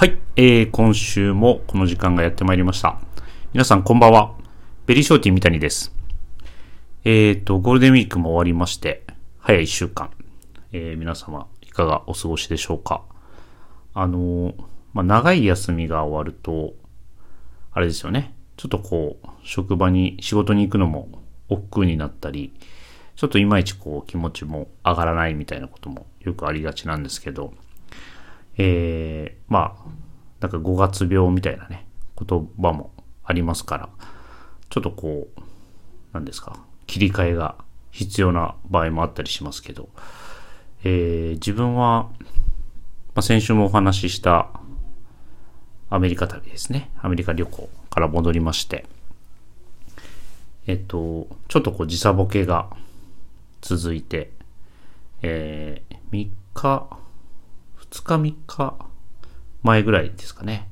はい、えー、今週もこの時間がやってまいりました。皆さんこんばんは。ベリーショーティー三谷です。えーと、ゴールデンウィークも終わりまして、早い一週間。えー、皆様いかがお過ごしでしょうか。あのーまあ、長い休みが終わると、あれですよね。ちょっとこう、職場に、仕事に行くのも億劫になったり、ちょっといまいちこう気持ちも上がらないみたいなこともよくありがちなんですけど、えー、まあ、なんか5月病みたいなね、言葉もありますから、ちょっとこう、なんですか、切り替えが必要な場合もあったりしますけど、えー、自分は、まあ、先週もお話ししたアメリカ旅ですね。アメリカ旅行から戻りまして、えっと、ちょっとこう時差ボケが続いて、えー、3日、2日3日前ぐらいですかね、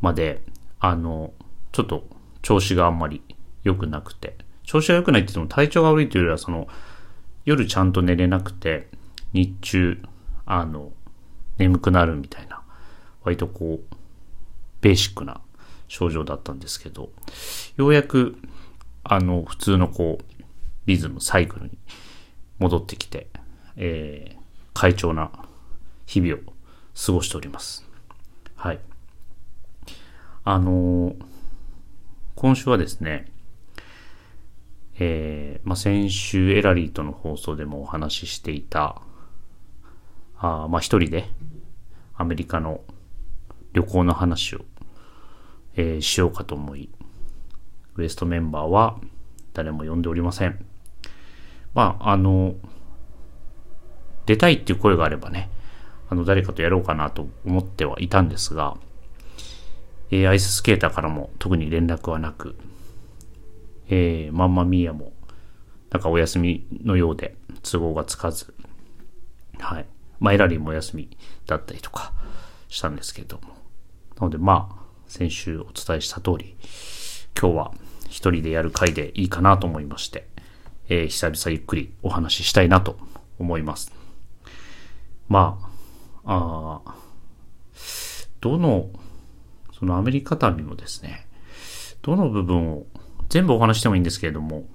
まで、あの、ちょっと調子があんまり良くなくて、調子が良くないって言っても体調が悪いというよりは、その、夜ちゃんと寝れなくて、日中、あの、眠くなるみたいな、割とこう、ベーシックな症状だったんですけど、ようやく、あの、普通のこう、リズム、サイクルに戻ってきて、えー、快調な日々を過ごしております。はい。あのー今週はですね、えーまあ、先週エラリーとの放送でもお話ししていた、あまあ一人でアメリカの旅行の話を、えーしようかと思い、ウエストメンバーは誰も呼んでおりません。まあ、あの、出たいっていう声があればね、あの、誰かとやろうかなと思ってはいたんですが、えーアイススケーターからも特に連絡はなく、えーマンマミーヤも、なんかお休みのようで都合がつかず、はい。まあ、エラリーもお休みだったりとかしたんですけれども。なので、まあ、先週お伝えした通り、今日は一人でやる回でいいかなと思いまして、えー久々ゆっくりお話ししたいなと思います。まあ、あどの、そのアメリカ旅のですね、どの部分を全部お話してもいいんですけれども、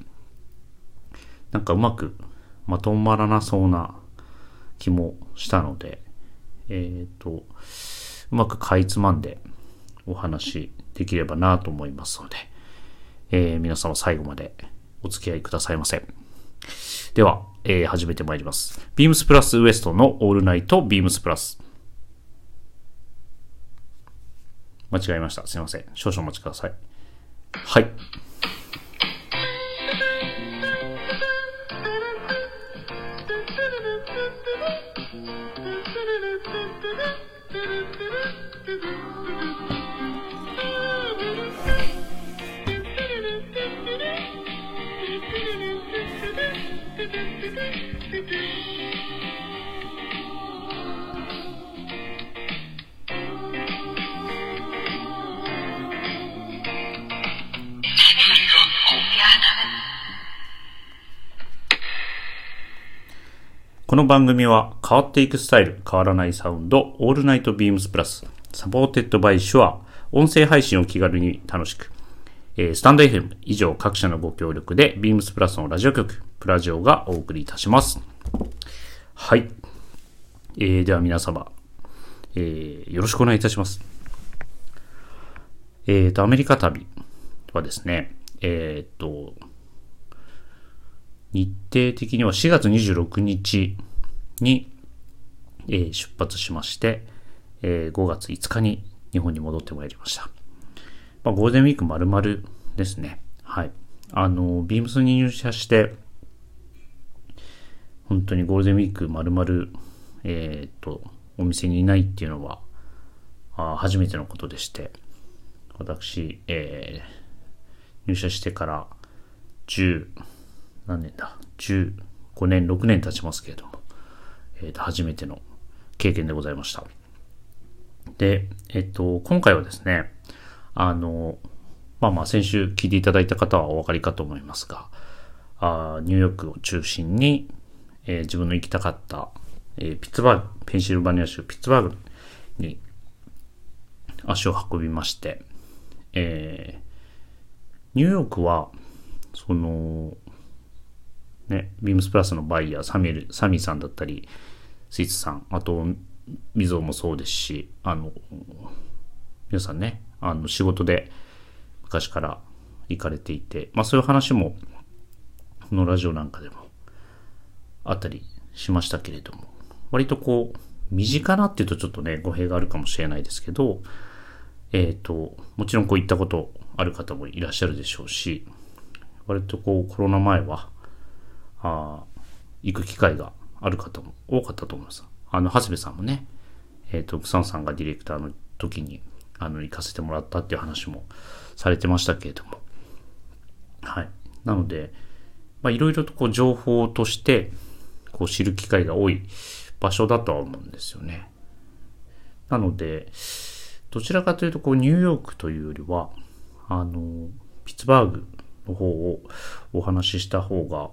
なんかうまくまとまらなそうな気もしたので、えっ、と、うまくかいつまんでお話できればなと思いますので、えー皆様最後までお付き合いくださいませ。では、えー始めてまいります。ビームスプラスウエストのオールナイトビームスプラス。間違えました。すいません。少々お待ちください。はい。この番組は変わっていくスタイル、変わらないサウンド、 All Night ビームスプラス、 supported by シュア、音声配信を気軽に楽しく、えースタンド FM 以上各社のご協力で、ビームスプラスのラジオ局、プラジオがお送りいたします。はい。えー、では皆様、えーよろしくお願いいたします。えーと、アメリカ旅はですね、えーと、日程的には4月26日に、えー出発しまして、えー5月5日に日本に戻ってまいりました。まあ、ゴールデンウィーク丸々ですね。はい。あの、ビームスに入社して、本当にゴールデンウィーク丸々、えっ、と、お店にいないっていうのは、あ初めてのことでして、私、えー入社してから10、何年だ ?15 年、6年経ちますけれども、えーと初めての経験でございました。で、えっと、今回はですね、あの、まあまあ先週聞いていただいた方はお分かりかと思いますが、あニューヨークを中心に、えー自分の行きたかった、えーピッツバーグ、ペンシルバニア州ピッツバーグに、足を運びまして、えーニューヨークは、その、ね、ビームスプラスのバイヤー、サミル、サミさんだったり、スイーツさん、あと、みぞもそうですし、あの、皆さんね、あの、仕事で昔から行かれていて、まあそういう話も、このラジオなんかでもあったりしましたけれども、割とこう、身近なっていうとちょっとね、語弊があるかもしれないですけど、えっ、と、もちろんこういったことある方もいらっしゃるでしょうし、割とこうコロナ前は、あ行く機会がある方も多かったと思います。あの、長谷部さんもね、えっ、と、草野さんがディレクターの時に、あの、行かせてもらったっていう話もされてましたけれども、はい。なので、まあ、いろいろとこう情報として、こう知る機会が多い場所だとは思うんですよね。なので、どちらかというと、こう、ニューヨークというよりは、あの、ピッツバーグの方をお話しした方が、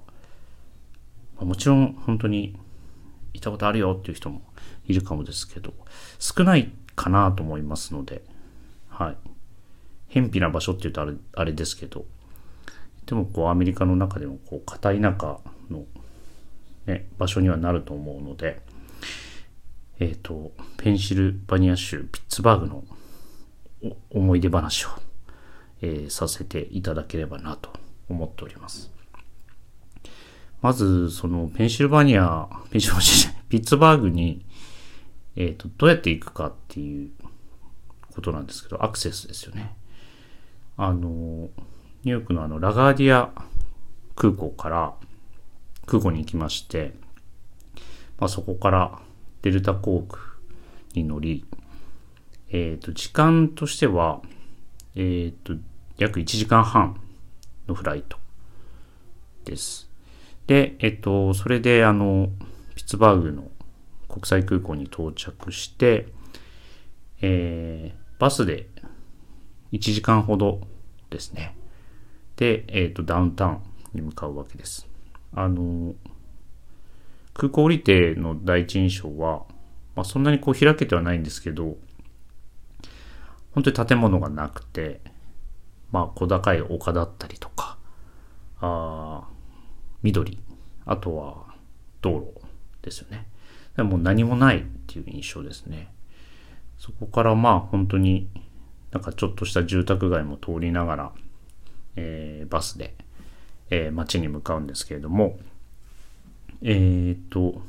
もちろん本当に行ったことあるよっていう人もいるかもですけど、少ないかなと思いますので、はい。偏僻な場所っていうとあれあれですけど、でもこうアメリカの中でもこう片田舎の、ね、場所にはなると思うので、えっ、と、ペンシルバニア州ピッツバーグの思い出話を、えーさせていただければなと思っております。まず、そのペンシルバニア、ペンシルバニアピッツバーグに、えっ、と、どうやって行くかっていうことなんですけど、アクセスですよね。あの、ニューヨークのあの、ラガーディア空港から、空港に行きまして、まあ、そこからデルタ航空に乗り、えっ、と、時間としては、えっ、と、約1時間半のフライトです。で、えっ、と、それで、あの、ピッツバーグの国際空港に到着して、えーバスで1時間ほどですね。で、えっ、と、ダウンタウンに向かうわけです。あの、空港降りての第一印象は、まあ、そんなにこう開けてはないんですけど、本当に建物がなくて、まあ、小高い丘だったりとか、あ緑、あとは道路ですよね。でも何もないっていう印象ですね。そこからまあ本当になんかちょっとした住宅街も通りながら、えーバスで、えー街に向かうんですけれども、えーっと、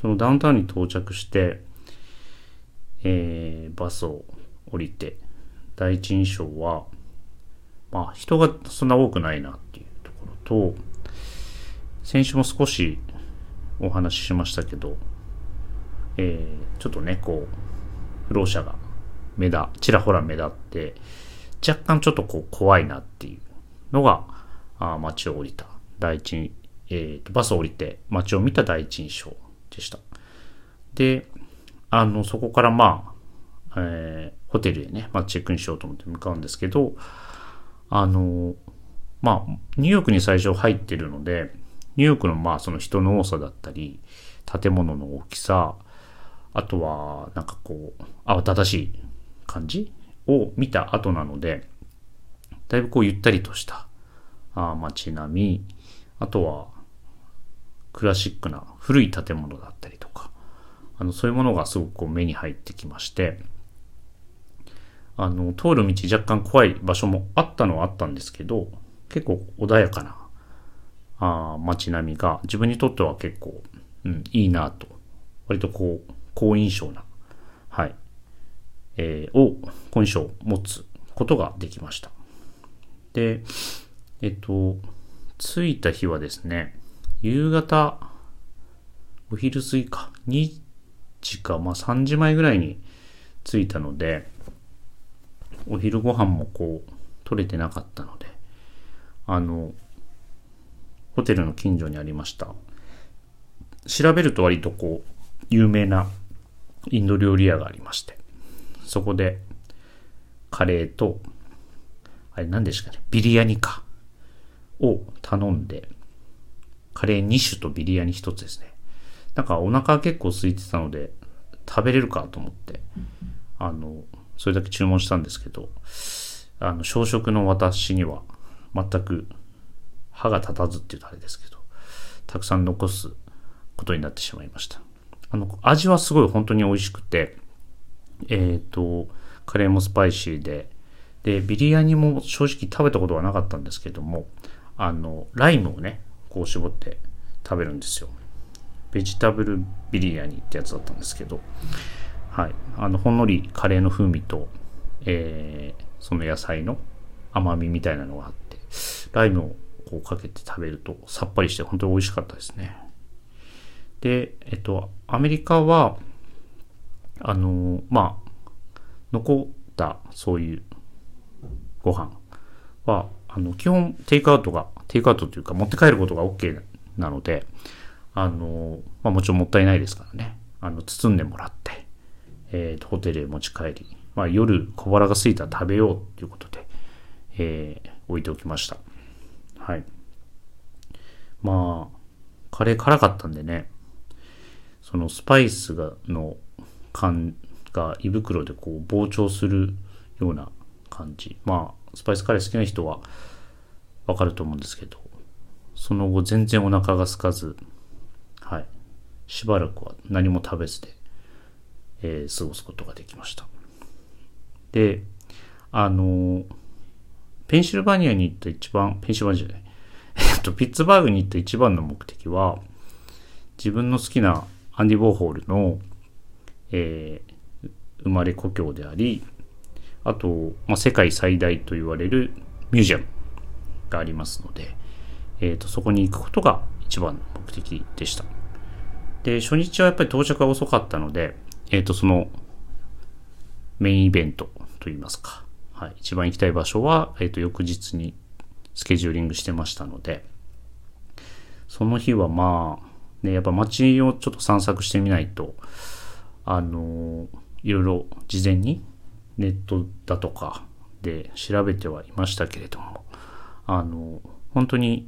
そのダウンタウンに到着して、えーバスを降りて、第一印象は、まあ人がそんな多くないなっていうところと、先週も少しお話ししましたけど、えーちょっとね、こう、不老者が目立、ちらほら目立って、若干ちょっとこう怖いなっていうのが、あ街を降りた第一、えーと、バスを降りて街を見た第一印象でした。で、あの、そこからまあ、えーホテルへね、まあ、チェックインしようと思って向かうんですけど、あの、まあ、ニューヨークに最初入ってるので、ニューヨークのまあその人の多さだったり、建物の大きさ、あとはなんかこう、慌ただしい感じを見た後なので、だいぶこうゆったりとしたあ街並み、あとはクラシックな古い建物だったりとか、あのそういうものがすごくこう目に入ってきまして、あの通る道若干怖い場所もあったのはあったんですけど、結構穏やかなあ街並みが自分にとっては結構、うん、いいなと、割とこう、好印象な、はい、えーを、好印象を持つことができました。で、えっと、着いた日はですね、夕方、お昼過ぎか、2時か、まあ3時前ぐらいに着いたので、お昼ご飯もこう、取れてなかったので、あの、ホテルの近所にありました。調べると割とこう、有名なインド料理屋がありまして、そこで、カレーと、あれ何でしたかね、ビリヤニか、を頼んで、カレー2種とビリヤニ1つですね。なんかお腹結構空いてたので、食べれるかと思って、あの、それだけ注文したんですけど、あの、小食の私には全く歯が立たずっていうとあれですけど、たくさん残すことになってしまいました。あの、味はすごい本当に美味しくて、えっ、ー、と、カレーもスパイシーで、で、ビリヤニも正直食べたことはなかったんですけども、あの、ライムをね、こう絞って食べるんですよ。ベジタブルビリヤニってやつだったんですけど、はい。あの、ほんのりカレーの風味と、えー、その野菜の甘みみたいなのがあって、ライムをこうかけて食べるとさっぱりして本当に美味しかったですね。で、えっと、アメリカは、あの、まあ、残ったそういうご飯は、あの、基本テイクアウトが、テイクアウトというか持って帰ることが OK なので、あの、まあもちろんもったいないですからね。あの、包んでもらって、えー、と、ホテルへ持ち帰り、まあ夜小腹が空いたら食べようということで、えー、置いておきました。はい。まあ、カレー辛かったんでね、そのスパイスが、の感が胃袋でこう膨張するような感じ。まあ、スパイスカレー好きな人はわかると思うんですけど、その後全然お腹が空かず、はい。しばらくは何も食べずで、えー、過ごすことができました。で、あの、ペンシルバニアに行った一番、ペンシルバニアじゃない、えっと、ピッツバーグに行った一番の目的は、自分の好きなアンディ・ウォーホールの、えー、生まれ故郷であり、あと、まあ、世界最大と言われるミュージアムがありますので、えっ、ー、と、そこに行くことが一番の目的でした。で、初日はやっぱり到着が遅かったので、えっ、ー、と、そのメインイベントといいますか、はい、一番行きたい場所は、えっ、ー、と、翌日にスケジューリングしてましたので、その日はまあ、ね、やっぱ街をちょっと散策してみないと、あの、いろいろ事前にネットだとかで調べてはいましたけれども、あの、本当に、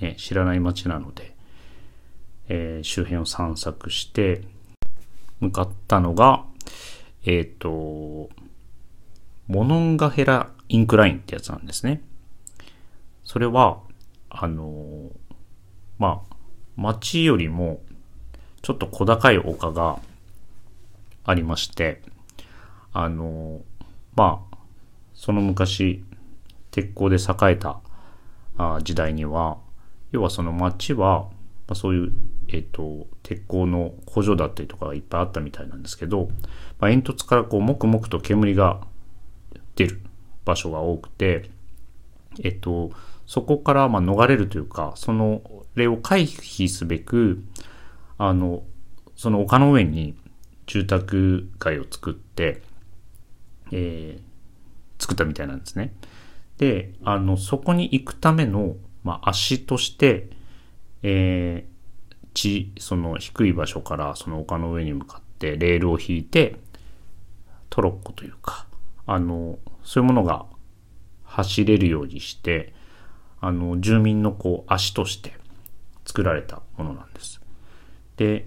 ね、知らない街なので、えー、周辺を散策して、向かったのが、えっ、と、モノンガヘラインクラインってやつなんですね。それは、あの、まあ、町よりもちょっと小高い丘がありまして、あの、まあ、その昔、鉄鋼で栄えた時代には、要はその町は、まあ、そういう、えっ、と、鉄鋼の工場だったりとかがいっぱいあったみたいなんですけど、まあ、煙突からこう、もくもくと煙が出る場所が多くて、えっと、そこからま逃れるというか、その例を回避すべく、あの、その丘の上に住宅街を作って、えー、作ったみたいなんですね。で、あの、そこに行くための、まあ、足として、えー、地、その低い場所からその丘の上に向かってレールを引いて、トロッコというか、あの、そういうものが走れるようにして、あの、住民のこう、足として作られたものなんです。で、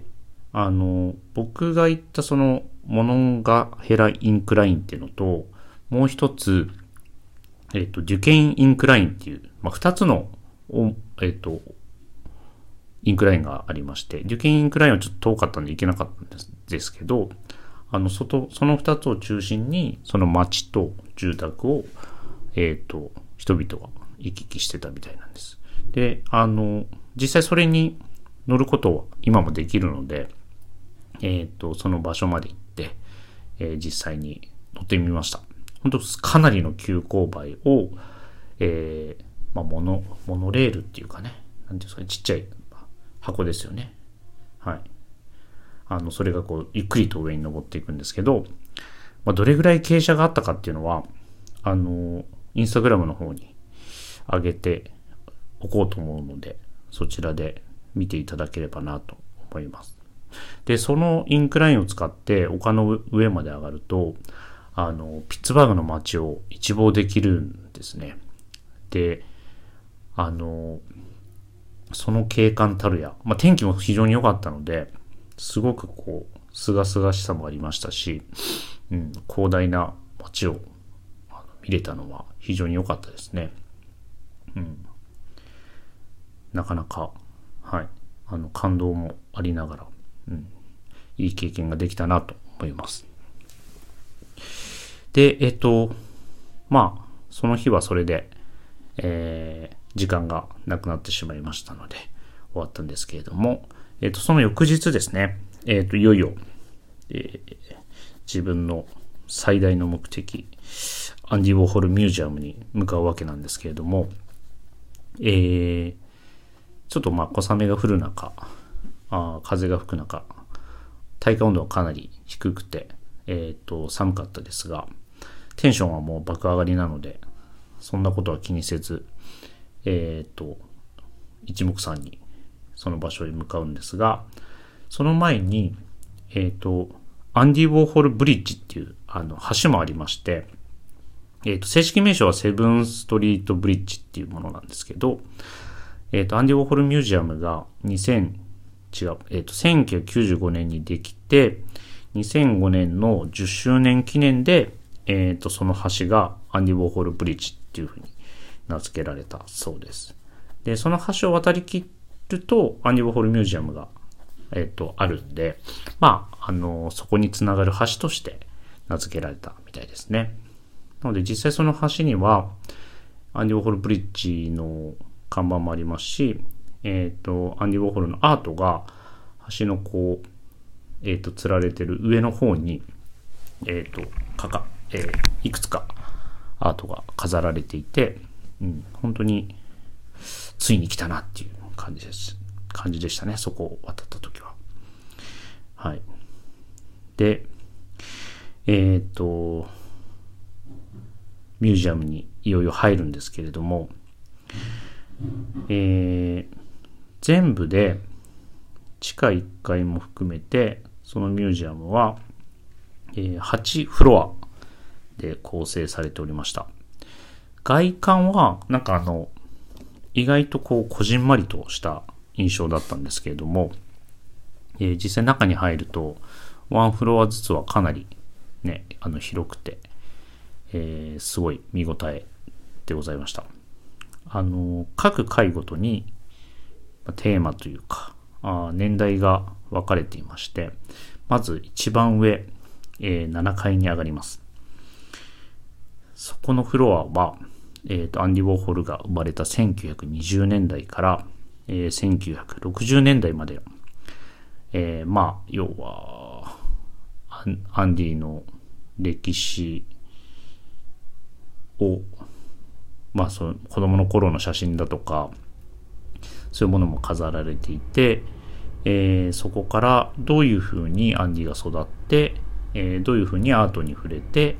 あの、僕が言ったその、モノンガヘラインクラインっていうのと、もう一つ、えっ、ー、と、受験インインクラインっていう、まあ、二つの、えっ、と、インクラインがありまして、受験インクラインはちょっと遠かったんで行けなかったんですですけど、あの、外、その二つを中心に、その町と住宅を、えっ、ー、と、人々が行き来してたみたいなんです。で、あの、実際それに乗ることは今もできるので、えっ、ー、と、その場所まで行って、えー、実際に乗ってみました。本当かなりの急勾配を、えー、まあ、モノ、モノレールっていうかね、なんていうんですかね、ちっちゃい箱ですよね。はい。あの、それがこう、ゆっくりと上に登っていくんですけど、まあ、どれぐらい傾斜があったかっていうのは、あの、インスタグラムの方に上げておこうと思うので、そちらで見ていただければなと思います。で、そのインクラインを使って丘の上まで上がると、あの、ピッツバーグの街を一望できるんですね。で、あの、その景観たるや、まあ、天気も非常に良かったので、すごくこう、すがすがしさもありましたし、うん、広大な街を見れたのは非常に良かったですね。うん。なかなか、はい。あの、感動もありながら、うん。いい経験ができたなと思います。で、えっと、まあ、その日はそれで、えー、時間がなくなってしまいましたので、終わったんですけれども、えっと、その翌日ですね、えっと、いよいよ、えー、自分の最大の目的、アンディ・ウォーホルミュージアムに向かうわけなんですけれども、えー、ちょっとまあ小雨が降る中、あ風が吹く中、体感温度はかなり低くて、えっ、ー、と、寒かったですが、テンションはもう爆上がりなので、そんなことは気にせず、えっ、ー、と、一目散にその場所へ向かうんですが、その前に、えっ、ー、と、アンディ・ウォーホル・ブリッジっていうあの橋もありまして、えっ、ー、と、正式名称はセブンストリートブリッジっていうものなんですけど、えっ、ー、と、アンディ・ウォーホル・ミュージアムが2000、違う、えっ、ー、と、1995年にできて、2005年の10周年記念で、えっ、と、その橋がアンディ・ウォーホル・ブリッジっていうふうに名付けられたそうです。で、その橋を渡りきると、アンディ・ウォーホル・ミュージアムが、えっ、と、あるんで、まあ、あの、そこにつながる橋として名付けられたみたいですね。なので実際その橋には、アンディ・ウォーホル・ブリッジの看板もありますし、えっ、ー、と、アンディ・ウォーホルのアートが橋のこう、えっ、ー、と、釣られてる上の方に、えっ、と、かか、えー、いくつかアートが飾られていて、うん、本当に、ついに来たなっていう感じです。感じでしたね、そこを渡った時は。はい。で、えっ、と、ミュージアムにいよいよ入るんですけれども、えー、全部で地下1階も含めてそのミュージアムは、えー、8フロアで構成されておりました外観はなんかあの意外とこうこじんまりとした印象だったんですけれども、えー、実際中に入るとワンフロアずつはかなりねあの広くてえー、すごい見応えでございました。あの、各回ごとにテーマというか、あ年代が分かれていまして、まず一番上、えー、7階に上がります。そこのフロアは、えーと、アンディ・ウォーホルが生まれた1920年代から、えー、1960年代まで、えー、まあ、要はアンディの歴史を、まあその子供の頃の写真だとか、そういうものも飾られていて、えー、そこからどういうふうにアンディが育って、えー、どういうふうにアートに触れて、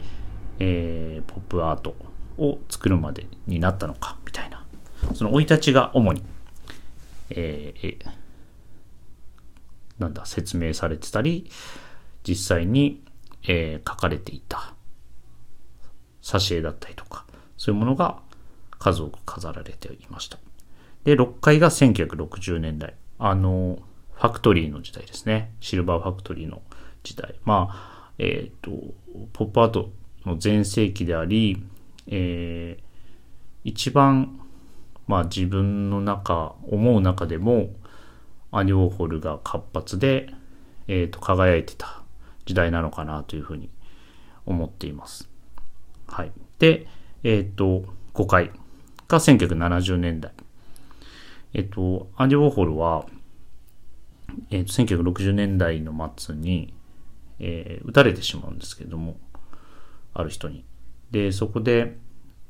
えー、ポップアートを作るまでになったのかみたいなその生い立ちが主に、えー、なんだ説明されてたり実際に、えー、書かれていた挿絵だったりとか、そういうものが数多く飾られていました。で、6階が1960年代。あの、ファクトリーの時代ですね。シルバーファクトリーの時代。まあ、えっ、ー、と、ポップアートの全盛期であり、えー、一番、まあ自分の中、思う中でも、アニオーホルが活発で、え、ー、と、輝いてた時代なのかなというふうに思っています。はい。で、えっ、ー、と、5回が1970年代。えっ、ー、と、アンディ・ウォーホルは、えっ、ー、と、1960年代の末に、えー、撃たれてしまうんですけれども、ある人に。で、そこで、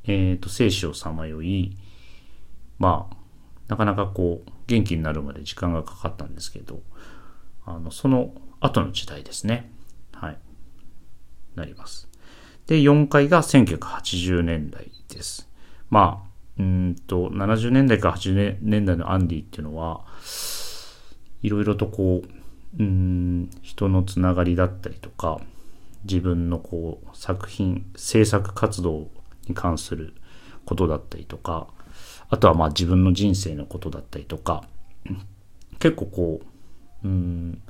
えっ、と、生死をさまよい、まあ、なかなかこう、元気になるまで時間がかかったんですけど、あの、その後の時代ですね。はい。なります。で、4階が1980年代です。まあ、うんと、70年代から80年代のアンディっていうのは、いろいろとこう、うん、人のつながりだったりとか、自分のこう、作品、制作活動に関することだったりとか、あとはまあ自分の人生のことだったりとか、結構こう、うん、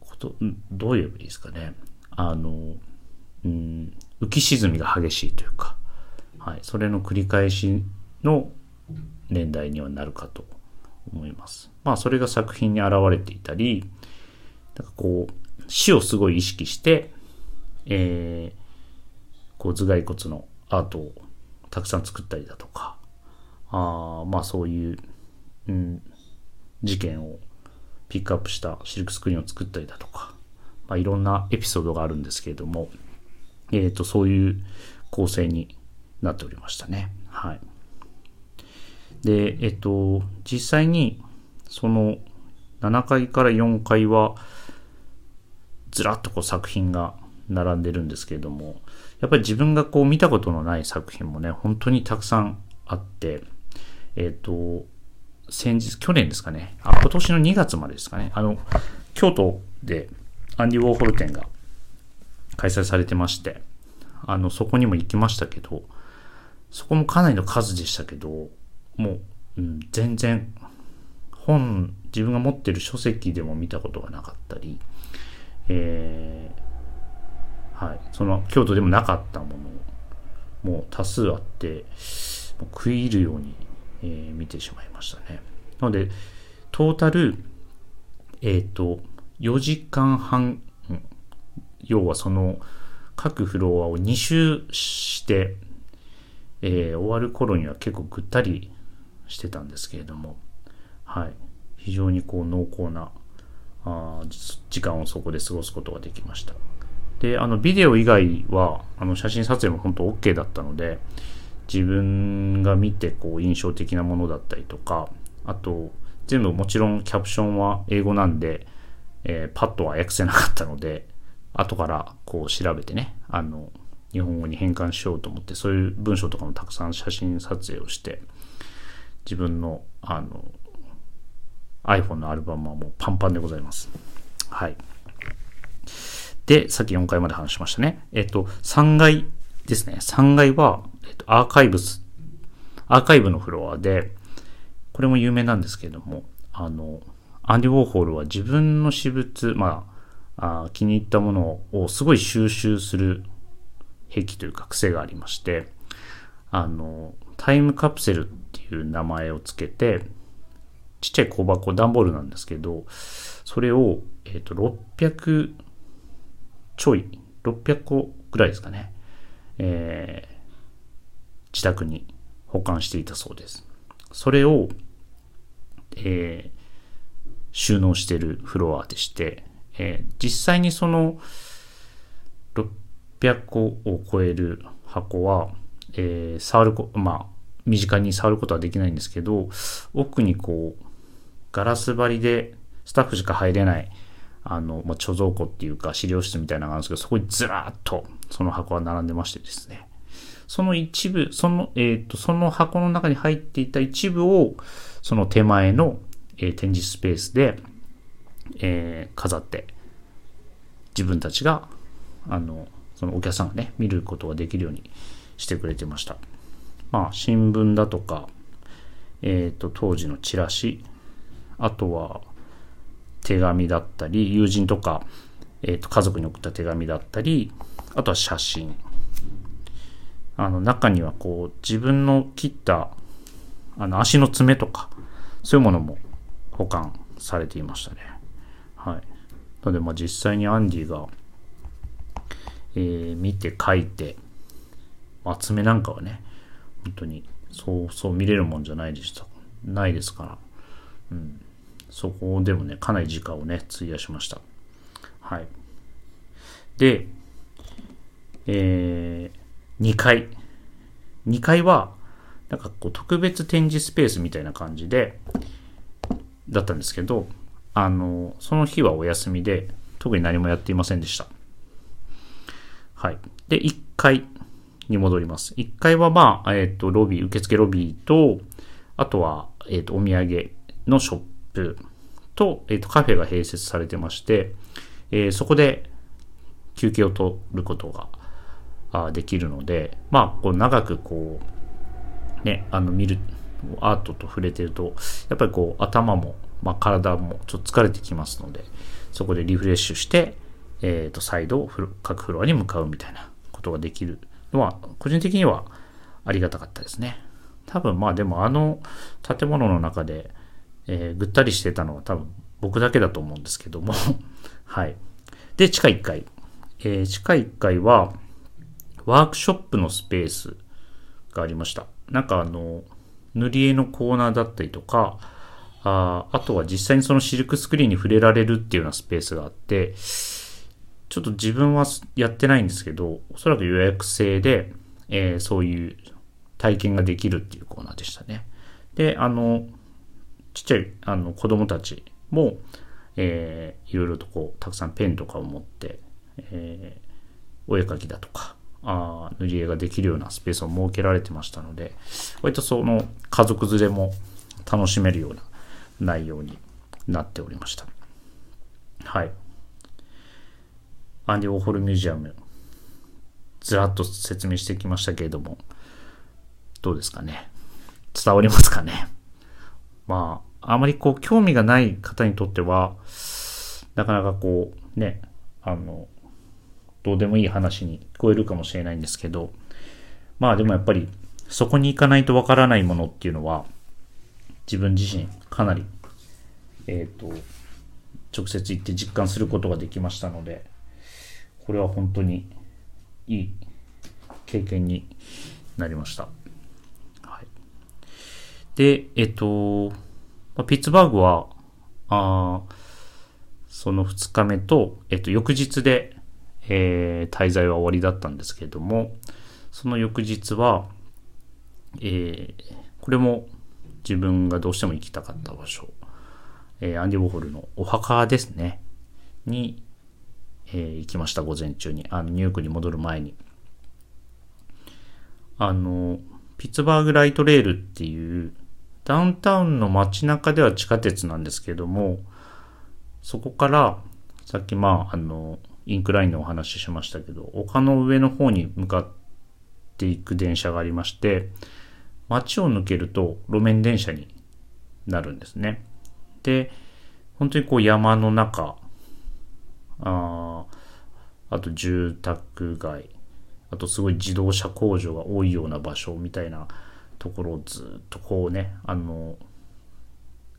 こと、どう言えばいいですかね。あの、うん、浮き沈みが激しいというか、はい、それの繰り返しの年代にはなるかと思います。まあ、それが作品に現れていたり、なんかこう、死をすごい意識して、えー、こう頭蓋骨のアートをたくさん作ったりだとか、あまあそういう、うん、事件をピックアップしたシルクスクリーンを作ったりだとか、まあ、いろんなエピソードがあるんですけれども、えっ、ー、と、そういう構成になっておりましたね。はい。で、えっ、ー、と、実際に、その7階から4階は、ずらっとこう作品が並んでるんですけれども、やっぱり自分がこう見たことのない作品もね、本当にたくさんあって、えっ、ー、と、先日、去年ですかね、あ、今年の2月までですかね、あの、京都でアンディ・ウォーホル展が開催されてまして、あの、そこにも行きましたけど、そこもかなりの数でしたけど、もう、うん、全然、本、自分が持ってる書籍でも見たことがなかったり、えー、はい、その、京都でもなかったものも多数あって、食い入るようにえー、見てしまいましたね。なので、トータル、えっ、ー、と、4時間半、要はその各フロアを2周して、えー、終わる頃には結構ぐったりしてたんですけれども、はい。非常にこう濃厚なあ時間をそこで過ごすことができました。で、あの、ビデオ以外は、あの、写真撮影も本当 OK だったので、自分が見てこう印象的なものだったりとか、あと、全部もちろんキャプションは英語なんで、えー、パッとは訳せなかったので、後からこう調べてね、あの、日本語に変換しようと思って、そういう文章とかもたくさん写真撮影をして、自分の、あの、iPhone のアルバムはもうパンパンでございます。はい。で、さっき4階まで話しましたね。えっと、3階ですね。3階は、えっと、アーカイブス、アーカイブのフロアで、これも有名なんですけれども、あの、アンディ・ウォーホールは自分の私物、まあ、あ気に入ったものをすごい収集する癖というか癖がありまして、あの、タイムカプセルっていう名前をつけて、ちっちゃい小箱、段ボールなんですけど、それを、えっ、ー、と、600ちょい、600個ぐらいですかね。えー、自宅に保管していたそうです。それを、えー、収納しているフロアでして、えー、実際にその600個を超える箱は、えー、触るこ、まあ、身近に触ることはできないんですけど、奥にこう、ガラス張りでスタッフしか入れない、あの、まあ、貯蔵庫っていうか資料室みたいなのがあるんですけど、そこにずらーっとその箱は並んでましてですね。その一部、その、えっ、ー、と、その箱の中に入っていた一部を、その手前の、えー、展示スペースで、えー、飾って、自分たちが、あの、そのお客さんがね、見ることができるようにしてくれてました。まあ、新聞だとか、えっ、と、当時のチラシ、あとは、手紙だったり、友人とか、えっ、と、家族に送った手紙だったり、あとは写真。あの、中にはこう、自分の切った、あの、足の爪とか、そういうものも保管されていましたね。はい。なので、まあ実際にアンディが、えー、見て書いて、まあ、爪なんかはね、本当に、そうそう見れるもんじゃないでした。ないですから。うん。そこでもね、かなり時間をね、費やしました。はい。で、えー、2階。2階は、なんかこう特別展示スペースみたいな感じで、だったんですけど、あの、その日はお休みで、特に何もやっていませんでした。はい。で、1階に戻ります。1階はまあ、えっ、ー、と、ロビー、受付ロビーと、あとは、えっ、ー、と、お土産のショップと、え、ー、と、カフェが併設されてまして、えー、そこで休憩を取ることができるので、まあ、こう長くこう、ね、あの見る、アートと触れてると、やっぱりこう頭も、まあ、体もちょっと疲れてきますので、そこでリフレッシュして、えっ、と、再度各フロアに向かうみたいなことができるのは、個人的にはありがたかったですね。多分まあでもあの建物の中で、えー、ぐったりしてたのは多分僕だけだと思うんですけども はい。で、地下1階。えー、地下1階は、ワークショップのスペースがありました。なんかあの、塗り絵のコーナーだったりとか、ああとは実際にそのシルクスクリーンに触れられるっていうようなスペースがあって、ちょっと自分はやってないんですけど、おそらく予約制で、えー、そういう体験ができるっていうコーナーでしたね。で、あの、ちっちゃいあの子供たちも、えー、いろいろとこう、たくさんペンとかを持って、えー、お絵描きだとか、あ塗り絵ができるようなスペースを設けられてましたので、割とその家族連れも楽しめるような内容になっておりました。はい。アンディ・ウォーホルミュージアム、ずらっと説明してきましたけれども、どうですかね？伝わりますかね？まあ、あまりこう、興味がない方にとっては、なかなかこう、ね、あの、どうでもいい話に聞こえるかもしれないんですけど、まあでもやっぱり、そこに行かないとわからないものっていうのは、自分自身かなり、えっ、ー、と、直接行って実感することができましたので、これは本当にいい経験になりました。で、えっ、と、ピッツバーグは、あその2日目と、えっ、と、翌日で、えー、滞在は終わりだったんですけれども、その翌日は、えー、これも自分がどうしても行きたかった場所、えー、アンディ・ウォーホルのお墓ですね、に、えー、行きました、午前中に。あの、ニューヨークに戻る前に。あの、ピッツバーグライトレールっていう、ダウンタウンの街中では地下鉄なんですけども、そこから、さっきまあ、あの、インクラインのお話ししましたけど、丘の上の方に向かっていく電車がありまして、街を抜けると路面電車になるんですね。で、本当にこう山の中、ああと住宅街、あとすごい自動車工場が多いような場所みたいなところをずっとこうね、あの、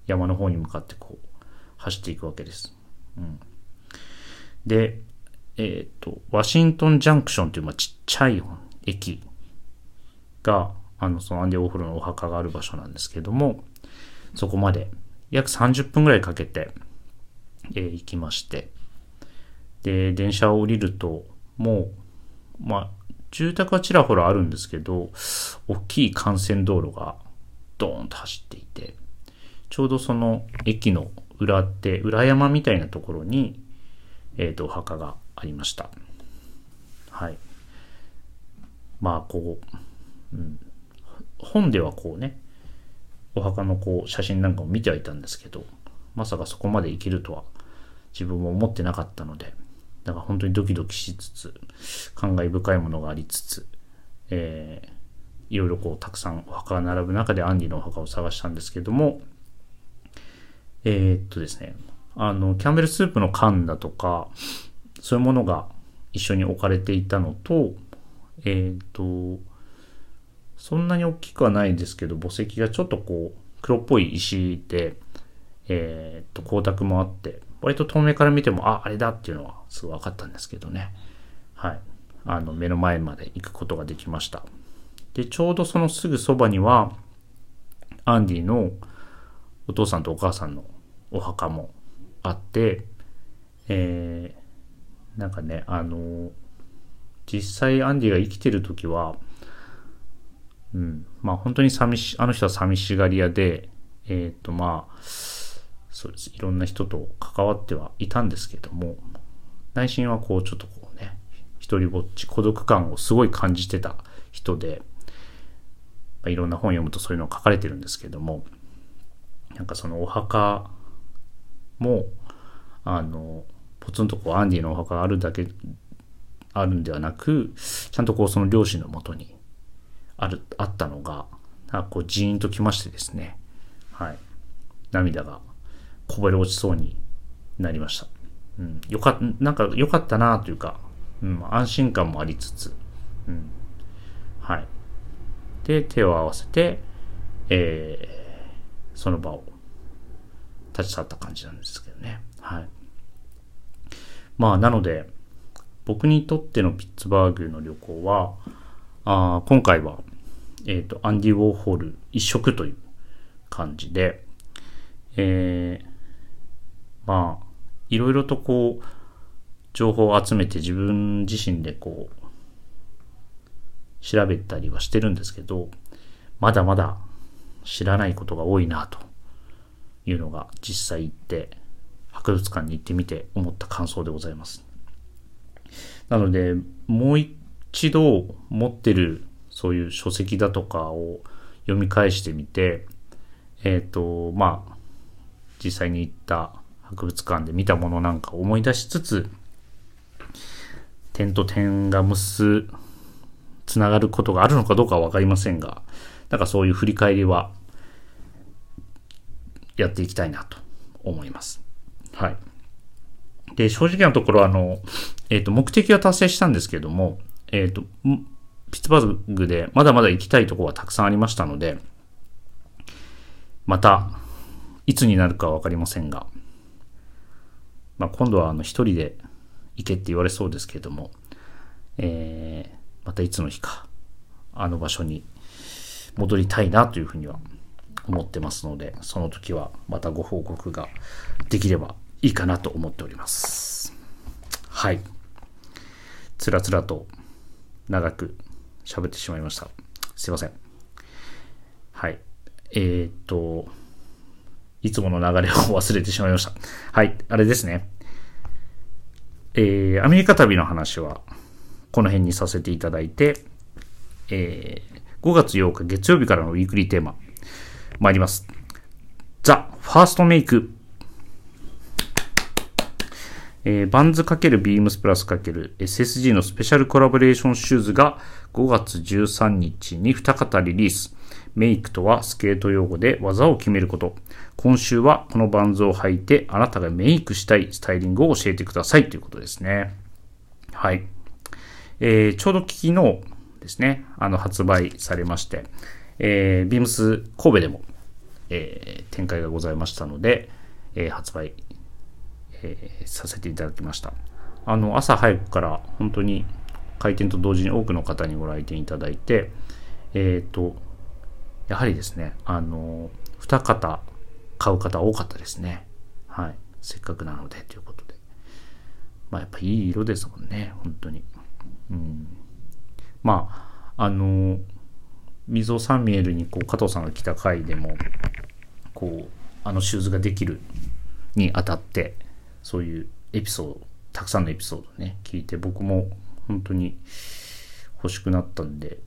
山の方に向かってこう走っていくわけです。うん、で、えっ、ー、と、ワシントンジャンクションという、まあ、ちっちゃい駅が、あの、そのアンディ・オフルのお墓がある場所なんですけども、そこまで約30分ぐらいかけて、えー、行きまして、で、電車を降りると、もう、まあ、住宅はちらほらあるんですけど、大きい幹線道路がドーンと走っていて、ちょうどその駅の裏って、裏山みたいなところに、えっ、ー、と、お墓がありました。はい。まあ、こう、うん、本ではこうね、お墓のこう写真なんかを見てはいたんですけど、まさかそこまで生きるとは自分も思ってなかったので、だから本当にドキドキしつつ、感慨深いものがありつつ、えー、いろいろこうたくさんお墓が並ぶ中でアンディのお墓を探したんですけども、えー、っとですね、あの、キャンベルスープの缶だとか、そういうものが一緒に置かれていたのと、えっ、と、そんなに大きくはないですけど、墓石がちょっとこう、黒っぽい石で、えっ、と、光沢もあって、割と遠目から見ても、あ、あれだっていうのはすぐ分かったんですけどね。はい。あの、目の前まで行くことができました。で、ちょうどそのすぐそばには、アンディのお父さんとお母さんのお墓もあって、えー、なんかね、あの、実際アンディが生きてる時は、うん、まあ本当に寂し、あの人は寂しがり屋で、えっ、ー、とまあ、そうです。いろんな人と関わってはいたんですけども、内心はこう、ちょっとこうね、一人ぼっち、孤独感をすごい感じてた人で、まあ、いろんな本読むとそういうの書かれてるんですけども、なんかそのお墓も、あの、ポツンとこうアンディのお墓があるだけ、あるんではなく、ちゃんとこうその両親のもとにある、あったのが、なんかこうジーンときましてですね、はい。涙がこぼれ落ちそうになりました。うん、よかなんか良かったなというか、うん、安心感もありつつ、うん、はい。で、手を合わせて、えー、その場を立ち去った感じなんですけどね。はい。まあ、なので、僕にとってのピッツバーグの旅行は、あ今回は、えっ、ー、と、アンディ・ウォーホール一色という感じで、えー、まあ、いろいろとこう、情報を集めて自分自身でこう、調べたりはしてるんですけど、まだまだ知らないことが多いなというのが実際行って博物館に行ってみて思った感想でございます。なので、もう一度持ってるそういう書籍だとかを読み返してみて、えっ、ー、と、まあ、実際に行った博物館で見たものなんかを思い出しつつ、点と点が結、つながることがあるのかどうかはわかりませんが、なんかそういう振り返りは、やっていきたいなと思います。はい。で、正直なところ、あの、えっ、ー、と、目的は達成したんですけども、えっ、ー、と、ピッツバーグでまだまだ行きたいところはたくさんありましたので、また、いつになるかわかりませんが、まあ、今度はあの一人で行けって言われそうですけれども、えー、またいつの日か、あの場所に戻りたいなというふうには思ってますので、その時はまたご報告ができればいいかなと思っております。はい。つらつらと長く喋ってしまいました。すいません。はい。えー、っと、いつもの流れを忘れてしまいました。はい。あれですね。えー、アメリカ旅の話はこの辺にさせていただいて、えー、5月8日月曜日からのウィークリーテーマ、参ります。ザ・ファーストメイクえー、バンズ×ビームスプラス ×SSG のスペシャルコラボレーションシューズが5月13日に2型リリース。メイクとはスケート用語で技を決めること。今週はこのバンズを履いてあなたがメイクしたいスタイリングを教えてくださいということですね。はい。えー、ちょうど昨日ですね、あの発売されまして、えー、ビームス神戸でも、えー、展開がございましたので、えー、発売えー、させていただきました。あの、朝早くから本当に開店と同時に多くの方にご来店いただいて、えっ、ー、と、やはりですね、あの、二方買う方多かったですね。はい。せっかくなのでということで。まあやっぱいい色ですもんね、本当に。うん。まあ、あの、溝サミエルにこう加藤さんが来た回でも、こう、あのシューズができるにあたって、そういうエピソード、たくさんのエピソードね、聞いて僕も本当に欲しくなったんで、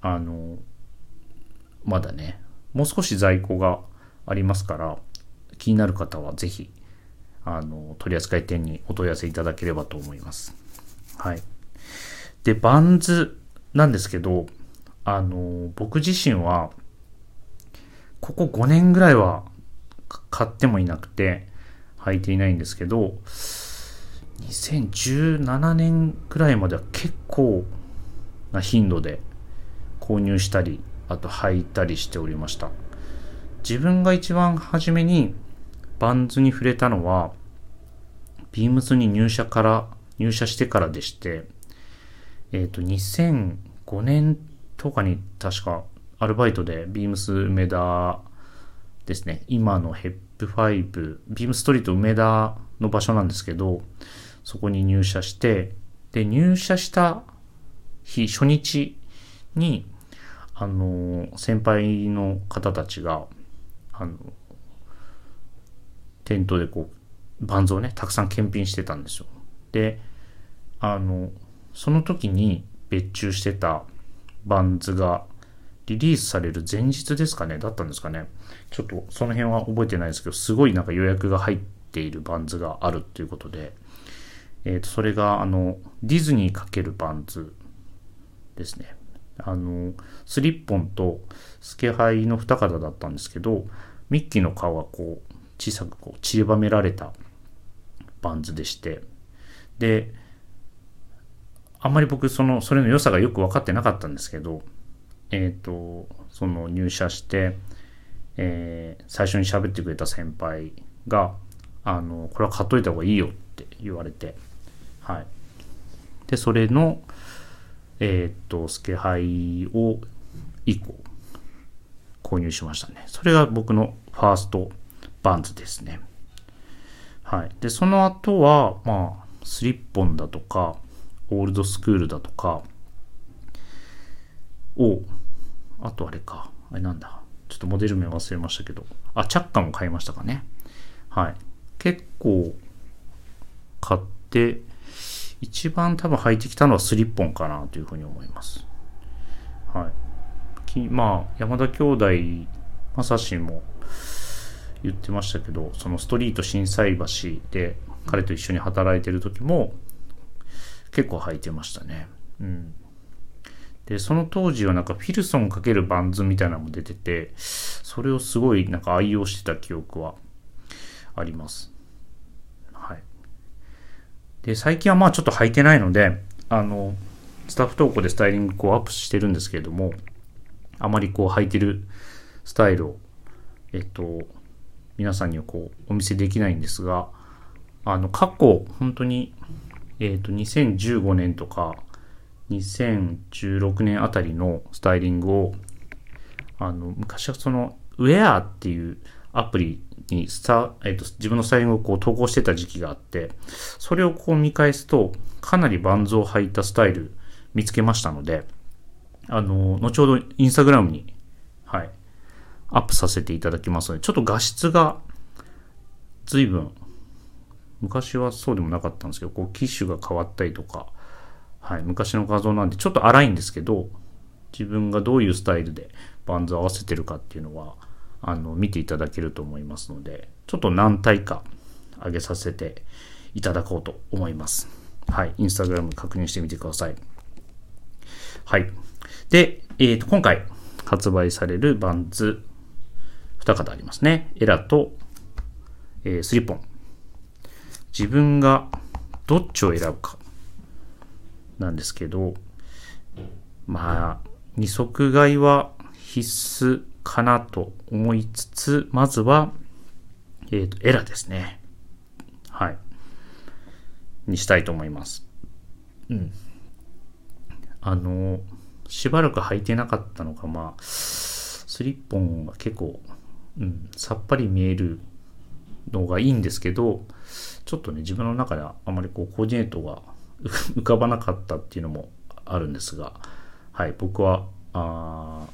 あの、まだね、もう少し在庫がありますから、気になる方はぜひ、あの、取扱店にお問い合わせいただければと思います。はい。で、バンズなんですけど、あの、僕自身は、ここ5年ぐらいは買ってもいなくて、履いていないんですけど、2017年くらいまでは結構な頻度で購入したり、あと履いたりしておりました。自分が一番初めにバンズに触れたのは、ビームスに入社から、入社してからでして、えっ、ー、と、2005年とかに確かアルバイトでビームス梅田ですね、今のヘップ5、ビームストリート梅田の場所なんですけど、そこに入社して、で、入社した日、初日に、あの、先輩の方たちが、あの、店頭でこう、バンズをね、たくさん検品してたんですよ。で、あの、その時に別注してたバンズがリリースされる前日ですかね、だったんですかね。ちょっとその辺は覚えてないですけど、すごいなんか予約が入っているバンズがあるっていうことで、えっ、ー、と、それが、あの、ディズニーかけるバンズですね。あの、スリッポンとスケハイの二方だったんですけど、ミッキーの顔がこう、小さくこう散りばめられたバンズでしてであんまり僕そのそれの良さがよく分かってなかったんですけどえっ、ー、とその入社して、えー、最初に喋ってくれた先輩があのこれは買っといた方がいいよって言われてはい。でそれのえっ、とスケハイを1個購入しましたね。それが僕のファーストバンズですね。はい。でその後はまあスリッポンだとかオールドスクールだとかを、あとあれか、あれなんだ、ちょっとモデル名忘れましたけど、あ、チャッカも買いましたかね。はい。結構買って、一番多分履いてきたのはスリッポンかなというふうに思います。はい。まあ、山田兄弟、まさしも言ってましたけど、そのストリート心斎橋で彼と一緒に働いてる時も、結構履いてましたね。うん。で、その当時はなんかフィルソン×バンズみたいなのも出てて、それをすごいなんか愛用してた記憶はあります。で、最近はまあちょっと履いてないので、あの、スタッフ投稿でスタイリングこうアップしてるんですけれども、あまりこう履いてるスタイルを、えっと、皆さんにはこうお見せできないんですが、あの、過去、本当にえっ、と、2015年とか、2016年あたりのスタイリングを、あの、昔はその、ウェアっていうアプリにスタ、えーと、自分のスタイリングをこう投稿してた時期があって、それをこう見返すと、かなりバンズを履いたスタイル見つけましたので、あの、後ほどインスタグラムに、はい、アップさせていただきますので、ちょっと画質が随分昔はそうでもなかったんですけど、こう機種が変わったりとか、はい、昔の画像なんでちょっと荒いんですけど、自分がどういうスタイルでバンズを合わせてるかっていうのは、あの、見ていただけると思いますので、ちょっと何体か上げさせていただこうと思います。はい、インスタグラム確認してみてください。はい。で、え、ー、と、今回発売されるバンズ、2方ありますね。エラと、えー、スリッポン。自分がどっちを選ぶかなんですけど、まあ、二足買いは必須かなと思いつつ、まずは、えっ、ー、と、エラですね。はい。にしたいと思います。うん。あの、しばらく履いてなかったのが、まあ、スリッポンが結構、うん、さっぱり見えるのがいいんですけど、ちょっとね、自分の中ではあまりこう、コーディネートが 浮かばなかったっていうのもあるんですが、はい、僕は、あ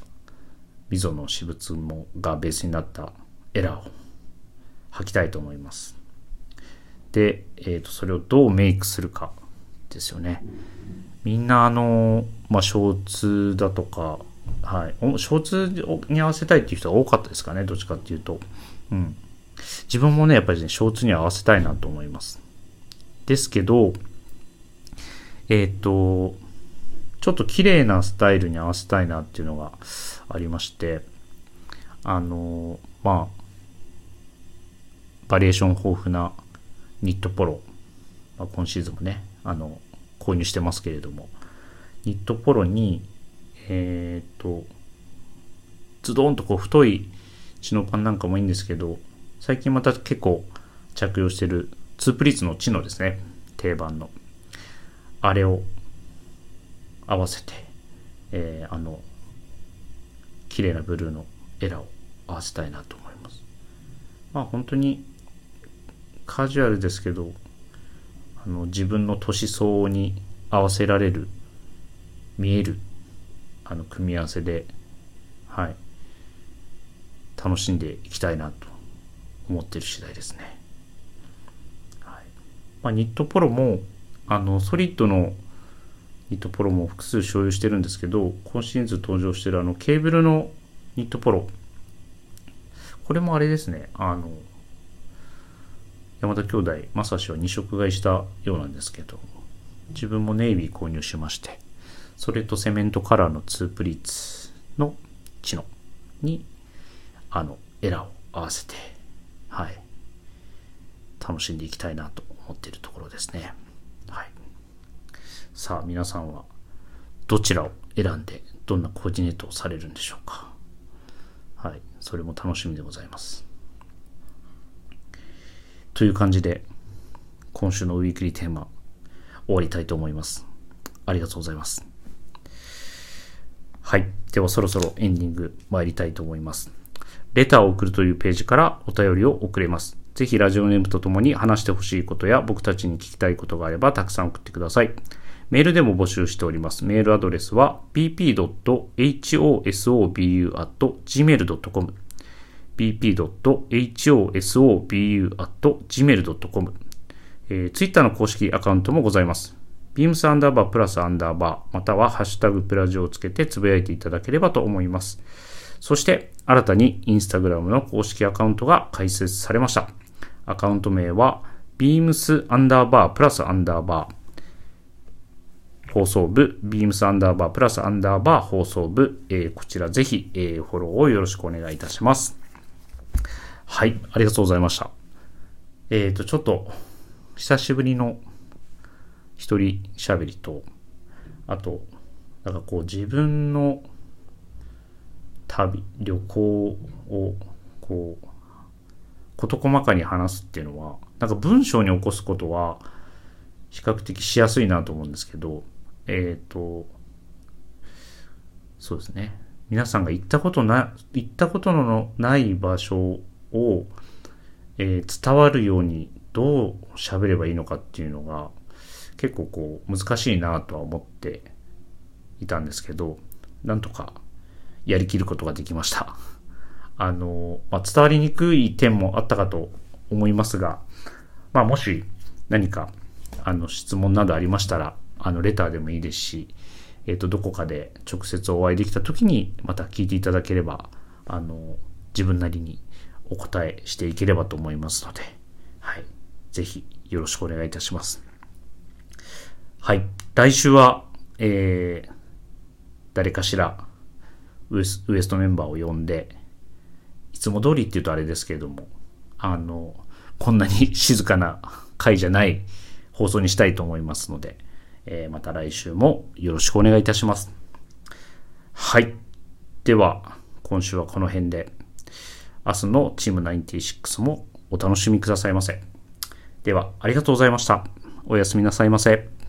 溝の私物もがベースになったエラーを履きたいと思います。で、えっ、ー、と、それをどうメイクするかですよね。みんな、あの、まあ、ショーツだとか、はい、ショーツに合わせたいっていう人が多かったですかね、どっちかっていうと。うん。自分もね、やっぱりね、ショーツに合わせたいなと思います。ですけど、えっ、ー、と、ちょっと綺麗なスタイルに合わせたいなっていうのがありまして、あの、まあ、バリエーション豊富なニットポロ、まあ、今シーズンもね、あの、購入してますけれども、ニットポロに、えっ、と、ズドンとこう太いチノパンなんかもいいんですけど、最近また結構着用してるツープリーツのチノですね。定番の。あれを合わせて、えー、あの、綺麗なブルーのエラーを合わせたいなと思います。まあ本当にカジュアルですけど、あの自分の年相応に合わせられる、見える、あの組み合わせで、はい、楽しんでいきたいなと思ってる次第ですね。はいまあ、ニットポロもあのソリッドのニットポロも複数所有してるんですけど今シーズン登場してるあのケーブルのニットポロこれもあれですねあの山田兄弟正志は2色買いしたようなんですけど自分もネイビー購入しましてそれとセメントカラーの2プリーツのチノにあのエラーを合わせてはい、楽しんでいきたいなと思っているところですね。さあ、皆さんはどちらを選んで、どんなコーディネートをされるんでしょうか。はい。それも楽しみでございます。という感じで、今週のウィークリーテーマ、終わりたいと思います。ありがとうございます。はい。ではそろそろエンディング参りたいと思います。レターを送るというページからお便りを送れます。ぜひラジオネームとともに話してほしいことや僕たちに聞きたいことがあればたくさん送ってください。メールでも募集しております。メールアドレスは bp.hosobu.gmail.com bp.hosobu.gmail.com えー、ツイッターの公式アカウントもございます。beams アンダーバープラスアンダーバーまたはハッシュタグプラジオをつけてつぶやいていただければと思います。そして新たにインスタグラムの公式アカウントが開設されました。アカウント名は beams アンダーバープラスアンダーバー放送部、beams アンダーバープラスアンダーバー放送部、えー、こちらぜひ、えー、フォローをよろしくお願いいたします。はい、ありがとうございました。えっ、ー、と、ちょっと、久しぶりの一人喋りと、あと、なんかこう自分の旅、旅行をこう、事細かに話すっていうのは、なんか文章に起こすことは比較的しやすいなと思うんですけど、えっ、ー、と、そうですね。皆さんが行ったことな、行ったことのない場所を、えー、伝わるようにどう喋ればいいのかっていうのが結構こう難しいなとは思っていたんですけど、なんとかやりきることができました。あの、まあ、伝わりにくい点もあったかと思いますが、まあ、もし何かあの質問などありましたら、あのレターでもいいですし、えっ、ー、と、どこかで直接お会いできた時にまた聞いていただければ、あの、自分なりにお答えしていければと思いますので、はい。ぜひよろしくお願いいたします。はい。来週は、えー、誰かしらウエスウエストメンバーを呼んで、いつも通りって言うとあれですけれども、あの、こんなに 静かな回じゃない放送にしたいと思いますので、えー、また来週もよろしくお願いいたします。はい。では、今週はこの辺で、明日のチーム96もお楽しみくださいませ。では、ありがとうございました。おやすみなさいませ。